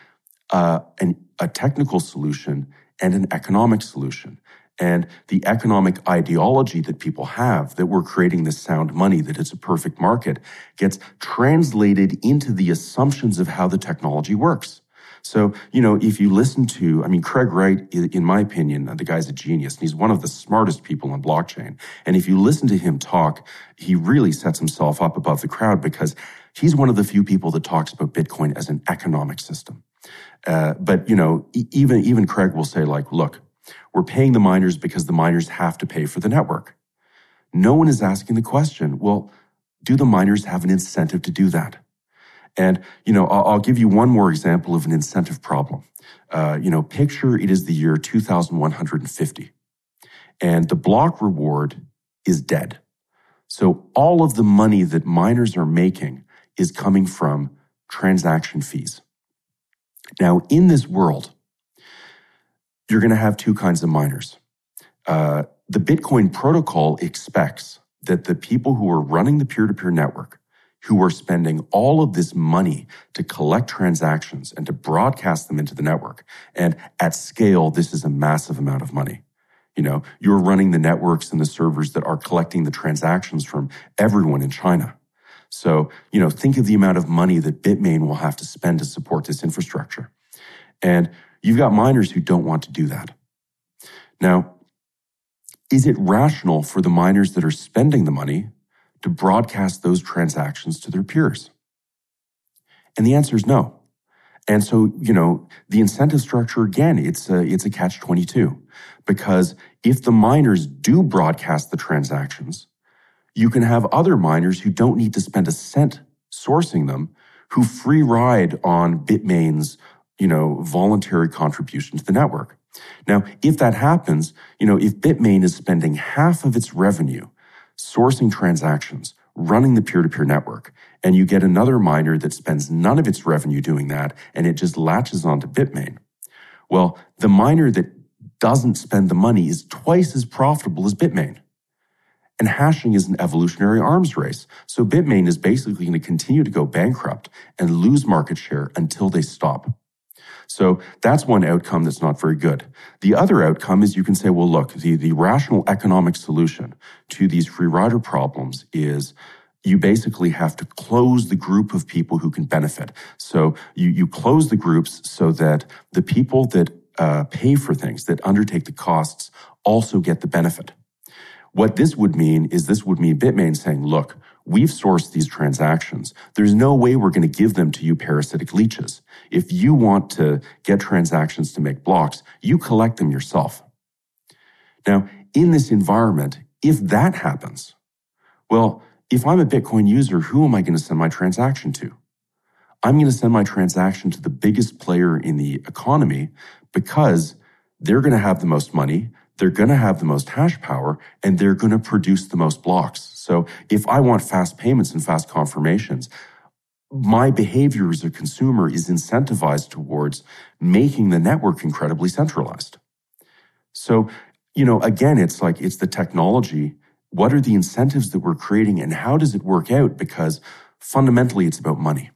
Speaker 2: uh, an, a technical solution and an economic solution and the economic ideology that people have that we're creating this sound money, that it's a perfect market, gets translated into the assumptions of how the technology works. So, you know, if you listen to, I mean, Craig Wright, in my opinion, the guy's a genius and he's one of the smartest people on blockchain. And if you listen to him talk, he really sets himself up above the crowd because he's one of the few people that talks about Bitcoin as an economic system. Uh, but, you know, even, even Craig will say like, look, we're paying the miners because the miners have to pay for the network. No one is asking the question, well, do the miners have an incentive to do that? And, you know, I'll, give you one more example of an incentive problem. Uh, you know, picture it is the year 2150 and the block reward is dead. So all of the money that miners are making is coming from transaction fees. Now, in this world, you're going to have two kinds of miners. Uh, the Bitcoin protocol expects that the people who are running the peer to peer network, who are spending all of this money to collect transactions and to broadcast them into the network, and at scale, this is a massive amount of money. You know, you're running the networks and the servers that are collecting the transactions from everyone in China. So, you know, think of the amount of money that Bitmain will have to spend to support this infrastructure. And You've got miners who don't want to do that. Now, is it rational for the miners that are spending the money to broadcast those transactions to their peers? And the answer is no. And so, you know, the incentive structure again, it's a, it's a catch 22 because if the miners do broadcast the transactions, you can have other miners who don't need to spend a cent sourcing them who free ride on Bitmain's you know, voluntary contribution to the network. Now, if that happens, you know, if Bitmain is spending half of its revenue sourcing transactions running the peer to peer network. And you get another miner that spends none of its revenue doing that and it just latches onto Bitmain. Well, the miner that doesn't spend the money is twice as profitable as Bitmain. And hashing is an evolutionary arms race. So Bitmain is basically going to continue to go bankrupt and lose market share until they stop. So that's one outcome that's not very good. The other outcome is you can say, well, look, the, the rational economic solution to these free rider problems is you basically have to close the group of people who can benefit. So you, you close the groups so that the people that uh, pay for things, that undertake the costs, also get the benefit. What this would mean is this would mean Bitmain saying, look, we've sourced these transactions. There's no way we're going to give them to you parasitic leeches. If you want to get transactions to make blocks, you collect them yourself. Now, in this environment, if that happens, well, if I'm a Bitcoin user, who am I going to send my transaction to? I'm going to send my transaction to the biggest player in the economy because they're going to have the most money they're going to have the most hash power and they're going to produce the most blocks. So if I want fast payments and fast confirmations, my behavior as a consumer is incentivized towards making the network incredibly centralized. So, you know, again, it's like it's the technology. What are the incentives that we're creating and how does it work out? Because fundamentally, it's about money.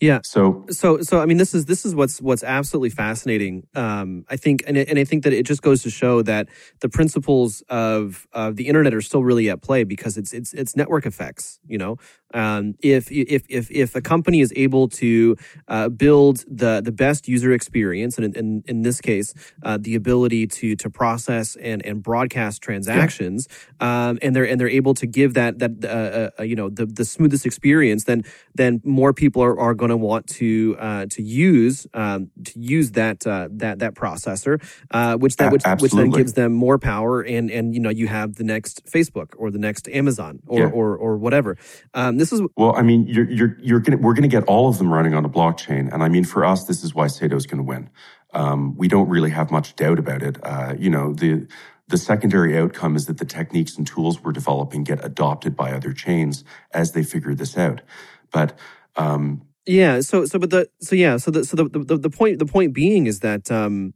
Speaker 1: Yeah.
Speaker 2: So
Speaker 1: so so I mean this is this is what's what's absolutely fascinating. Um, I think and and I think that it just goes to show that the principles of of the internet are still really at play because it's it's it's network effects. You know, um, if if if if a company is able to uh, build the the best user experience, and in, in, in this case, uh, the ability to to process and and broadcast transactions, yeah. um, and they're and they're able to give that that uh, uh, uh you know the the smoothest experience, then then more people are, are going to want to uh, to use um, to use that that that processor, which that which, which then gives them more power, and and you know you have the next Facebook or the next Amazon or yeah. or, or whatever. Um, this is
Speaker 2: well, I mean, you're you're you're gonna we're gonna get all of them running on a blockchain, and I mean, for us, this is why Saito is going to win. Um, we don't really have much doubt about it. Uh, you know, the the secondary outcome is that the techniques and tools we're developing get adopted by other chains as they figure this out. But um,
Speaker 1: yeah, so so but the so yeah, so the so the the, the point the point being is that um,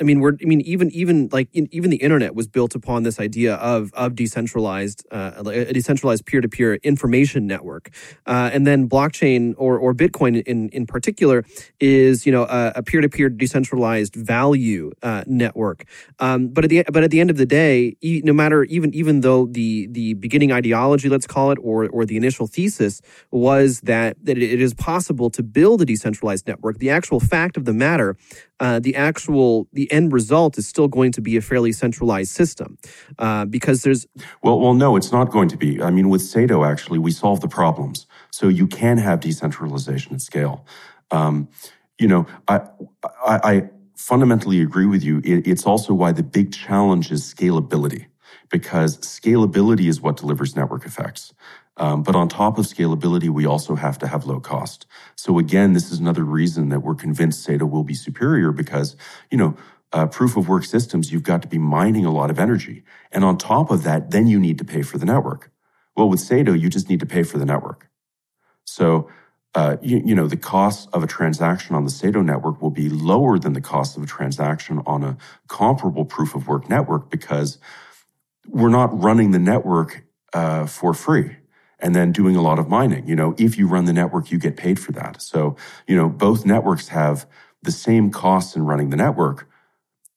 Speaker 1: I mean, we're. I mean, even even like in, even the internet was built upon this idea of of decentralized, uh, a decentralized peer to peer information network, uh, and then blockchain or or Bitcoin in in particular is you know a peer to peer decentralized value uh, network. Um, but at the but at the end of the day, no matter even even though the the beginning ideology, let's call it, or or the initial thesis was that that it is possible to build a decentralized network, the actual fact of the matter uh, the actual the end result is still going to be a fairly centralized system uh, because there's
Speaker 2: well well no it's not going to be. I mean with saito actually we solve the problems. So you can have decentralization at scale. Um, you know I, I, I fundamentally agree with you. It, it's also why the big challenge is scalability because scalability is what delivers network effects. Um, but on top of scalability, we also have to have low cost. So again, this is another reason that we're convinced Saito will be superior because, you know, uh, proof of work systems, you've got to be mining a lot of energy. And on top of that, then you need to pay for the network. Well, with Saito, you just need to pay for the network. So, uh, you, you, know, the cost of a transaction on the Saito network will be lower than the cost of a transaction on a comparable proof of work network because we're not running the network uh, for free and then doing a lot of mining. You know, if you run the network, you get paid for that. So, you know, both networks have the same costs in running the network.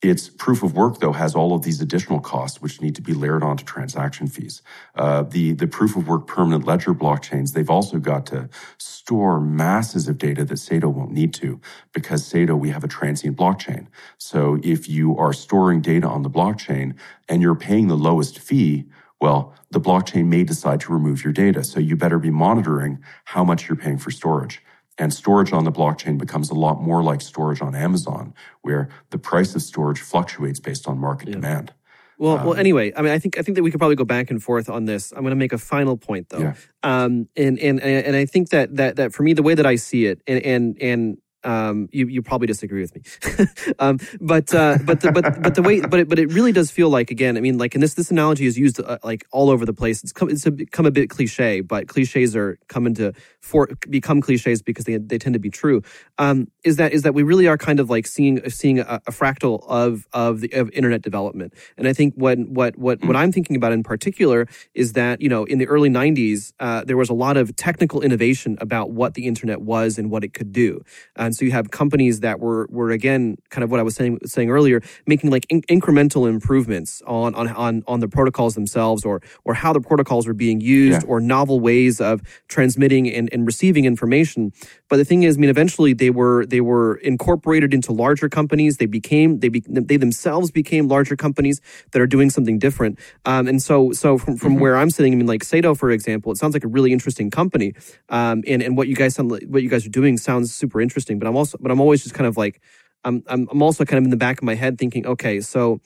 Speaker 2: Its proof of work, though, has all of these additional costs which need to be layered onto transaction fees. Uh, the the proof of work permanent ledger blockchains, they've also got to store masses of data that Saito won't need to because Saito we have a transient blockchain. So if you are storing data on the blockchain and you're paying the lowest fee, well, the blockchain may decide to remove your data. So you better be monitoring how much you're paying for storage. And storage on the blockchain becomes a lot more like storage on Amazon, where the price of storage fluctuates based on market yeah. demand.
Speaker 1: Well, um, well. Anyway, I mean, I think I think that we could probably go back and forth on this. I'm going to make a final point, though, yeah. um, and and and I think that that that for me, the way that I see it, and and and um, you you probably disagree with me, um, but uh, but the, but but the way but it, but it really does feel like again. I mean, like, and this this analogy is used uh, like all over the place. It's come it's a, become a bit cliche, but cliches are coming to for become cliches because they they tend to be true. Um, is that is that we really are kind of like seeing seeing a, a fractal of of the of internet development, and I think what what what mm. what I'm thinking about in particular is that you know in the early '90s uh, there was a lot of technical innovation about what the internet was and what it could do. And so you have companies that were were again kind of what I was saying saying earlier, making like in- incremental improvements on on on on the protocols themselves or or how the protocols were being used yeah. or novel ways of transmitting and, and receiving information. But the thing is, I mean, eventually they were they were incorporated into larger companies. They became they be, they themselves became larger companies that are doing something different. Um, and so so from from mm-hmm. where I'm sitting, I mean, like Saito, for example, it sounds like a really interesting company. Um, and and what you guys sound, what you guys are doing sounds super interesting. But I'm also but I'm always just kind of like I'm I'm I'm also kind of in the back of my head thinking, okay, so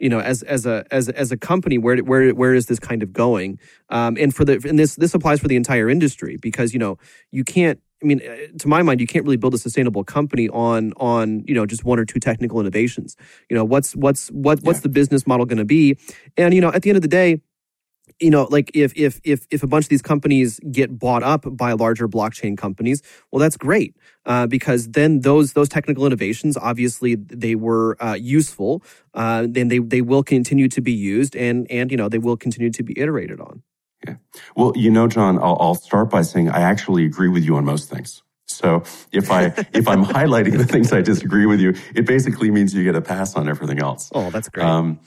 Speaker 1: you know, as as a as as a company, where where where is this kind of going? Um, and for the and this this applies for the entire industry because you know you can't. I mean, uh, to my mind, you can't really build a sustainable company on on you know just one or two technical innovations. You know, what's what's what what's yeah. the business model going to be? And you know, at the end of the day, you know like if if if if a bunch of these companies get bought up by larger blockchain companies well that's great uh, because then those those technical innovations obviously they were uh, useful uh, then they they will continue to be used and and you know they will continue to be iterated on
Speaker 2: yeah well you know john i'll, I'll start by saying i actually agree with you on most things so if I if I'm highlighting the things I disagree with you, it basically means you get a pass on everything else.
Speaker 1: Oh, that's great. Um,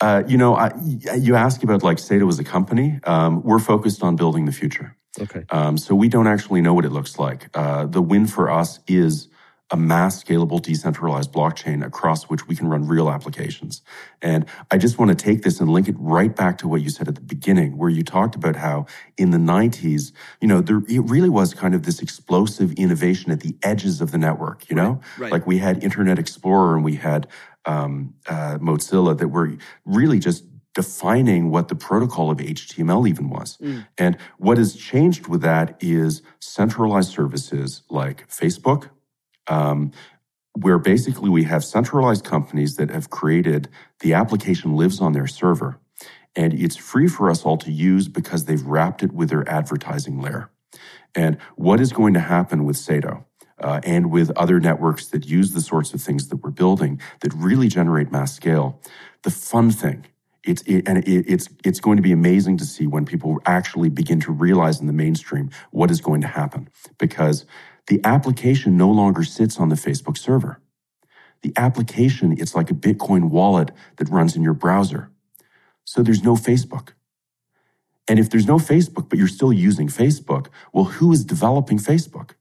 Speaker 2: uh, you know, I, you ask about like Saito as a company. Um, we're focused on building the future.
Speaker 1: Okay.
Speaker 2: Um, so we don't actually know what it looks like. Uh, the win for us is a mass scalable decentralized blockchain across which we can run real applications. And I just want to take this and link it right back to what you said at the beginning, where you talked about how in the 90s, you know, there it really was kind of this explosive innovation at the edges of the network, you know?
Speaker 1: Right, right.
Speaker 2: Like we had Internet Explorer and we had um, uh, Mozilla that were really just defining what the protocol of HTML even was. Mm. And what has changed with that is centralized services like Facebook, um, where basically we have centralized companies that have created the application lives on their server. And it's free for us all to use because they've wrapped it with their advertising layer. And what is going to happen with Saito? uh, and with other networks that use the sorts of things that we're building that really generate mass scale. The fun thing, it's it, and it, it's it's going to be amazing to see when people actually begin to realize in the mainstream what is going to happen because the application no longer sits on the Facebook server. The application, it's like a Bitcoin wallet that runs in your browser. So there's no Facebook. And if there's no Facebook, but you're still using Facebook, well, who is developing Facebook?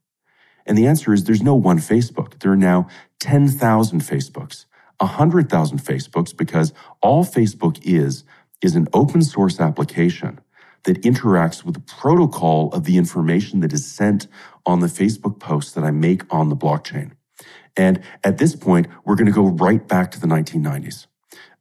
Speaker 2: And the answer is there's no one Facebook. There are now 10,000 Facebooks, 100,000 Facebooks, because all Facebook is, is an open source application that interacts with the protocol of the information that is sent on the Facebook posts that I make on the blockchain. And at this point, we're going to go right back to the 1990s.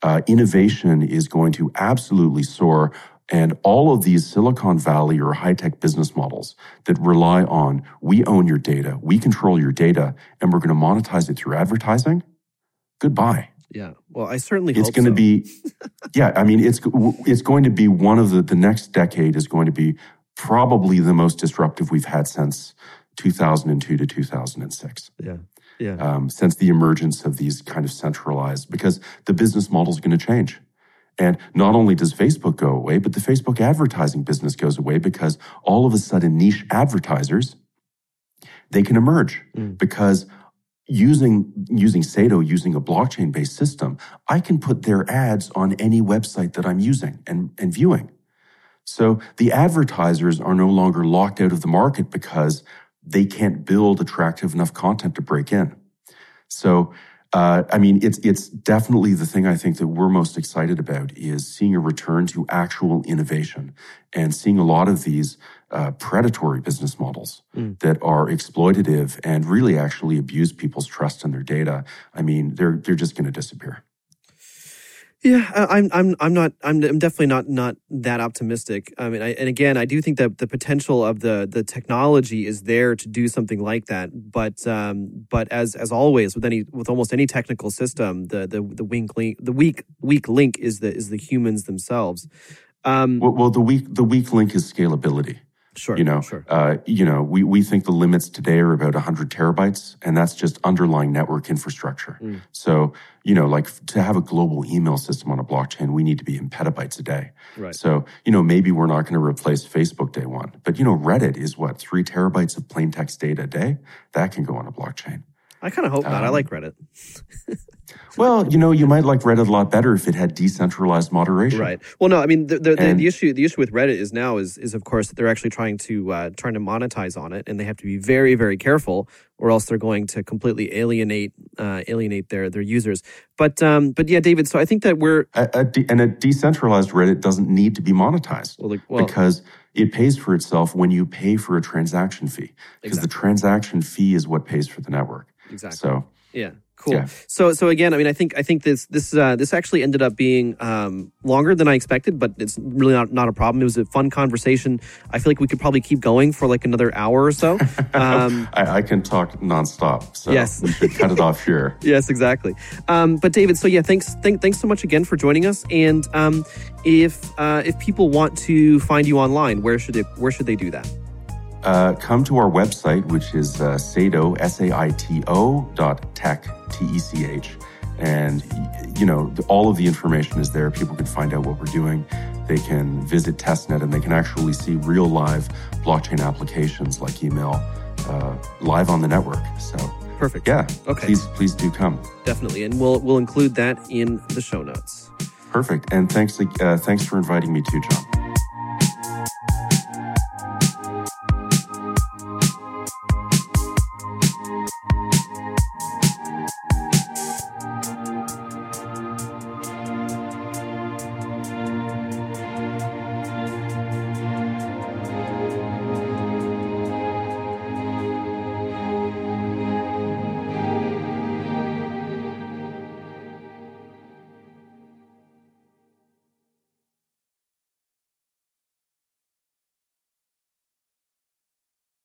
Speaker 2: Uh, innovation is going to absolutely soar and all of these Silicon Valley or high tech business models that rely on we own your data, we control your data, and we're going to monetize it through advertising, goodbye.
Speaker 1: Yeah. Well, I certainly
Speaker 2: it's going
Speaker 1: to
Speaker 2: so. be, yeah. I mean, it's it's going to be one of the the next decade is going to be probably the most disruptive we've had since 2002 to 2006.
Speaker 1: Yeah. Yeah. Um,
Speaker 2: since the emergence of these kind of centralized, because the business model is going to change. And not only does Facebook go away, but the Facebook advertising business goes away because all of a sudden niche advertisers, they can emerge mm. because using, using Saito, using a blockchain based system, I can put their ads on any website that I'm using and, and viewing. So the advertisers are no longer locked out of the market because they can't build attractive enough content to break in. So uh, I mean, it's it's definitely the thing I think that we're most excited about is seeing a return to actual innovation and seeing a lot of these uh, predatory business models mm. that are exploitative and really actually abuse people's trust in their data. I mean, they're they're just going to disappear.
Speaker 1: Yeah, I'm I'm I'm not I'm I'm definitely not not that optimistic. I mean, I, and again, I do think that the potential of the the technology is there to do something like that. But um, but as as always with any with almost any technical system, the the the weak link the weak weak link is the is the humans themselves. Um,
Speaker 2: Well, well, the weak the weak link is scalability.
Speaker 1: Sure,
Speaker 2: You know,
Speaker 1: sure,
Speaker 2: uh, you know, we, we think the limits today are about 100 terabytes, and that's just underlying network infrastructure.
Speaker 1: Mm.
Speaker 2: So, you know, like to have a global email system on a blockchain, we need to be in petabytes a day.
Speaker 1: right.
Speaker 2: So, you know, maybe we're not going to replace Facebook day one, but you know, Reddit is what three terabytes of plain text data a day that can go on a blockchain.
Speaker 1: I kind of hope not. I
Speaker 2: um,
Speaker 1: like Reddit.
Speaker 2: Well, you know, you might like Reddit a lot better if it had decentralized moderation.
Speaker 1: Right. Well, no, I mean the the, the, issue the issue with Reddit is now is is of course that they're actually trying to uh, trying to monetize on it, and they have to be very very careful, or else they're going to completely alienate uh, alienate their their users. But um, but yeah, David. So I think that we're
Speaker 2: A, a de- and a decentralized Reddit doesn't need to be monetized.
Speaker 1: well, like, well
Speaker 2: because it pays for itself when you pay for a transaction fee. Because the transaction fee is what pays for the network.
Speaker 1: exactly.
Speaker 2: So
Speaker 1: Yeah, cool.
Speaker 2: Yeah.
Speaker 1: So so again, I mean, I think I think this this uh, this actually ended up being um, longer than I expected, but it's really not not a problem. It was a fun conversation. I feel like we could probably keep going for like another hour or so. Um,
Speaker 2: I, I can talk nonstop. So
Speaker 1: Yes.
Speaker 2: we should cut it off here.
Speaker 1: yes, exactly. Um, but David, so yeah, thanks thank, thanks so much again for joining us. And um, if uh, if people want to find you online, where should they where should they do that?
Speaker 2: Uh, come to our website, which is uh, Saito, S-A-I-T-O dot tech, T-E-C-H. And, you know, all of the information is there. People can find out what we're doing. They can visit testnet and they can actually see real live blockchain applications like email uh, live on the network. So,
Speaker 1: Perfect.
Speaker 2: yeah,
Speaker 1: Okay.
Speaker 2: please, please do come.
Speaker 1: Definitely, and we'll we'll include that in the show notes.
Speaker 2: Perfect. And thanks, uh, thanks for inviting me too, John.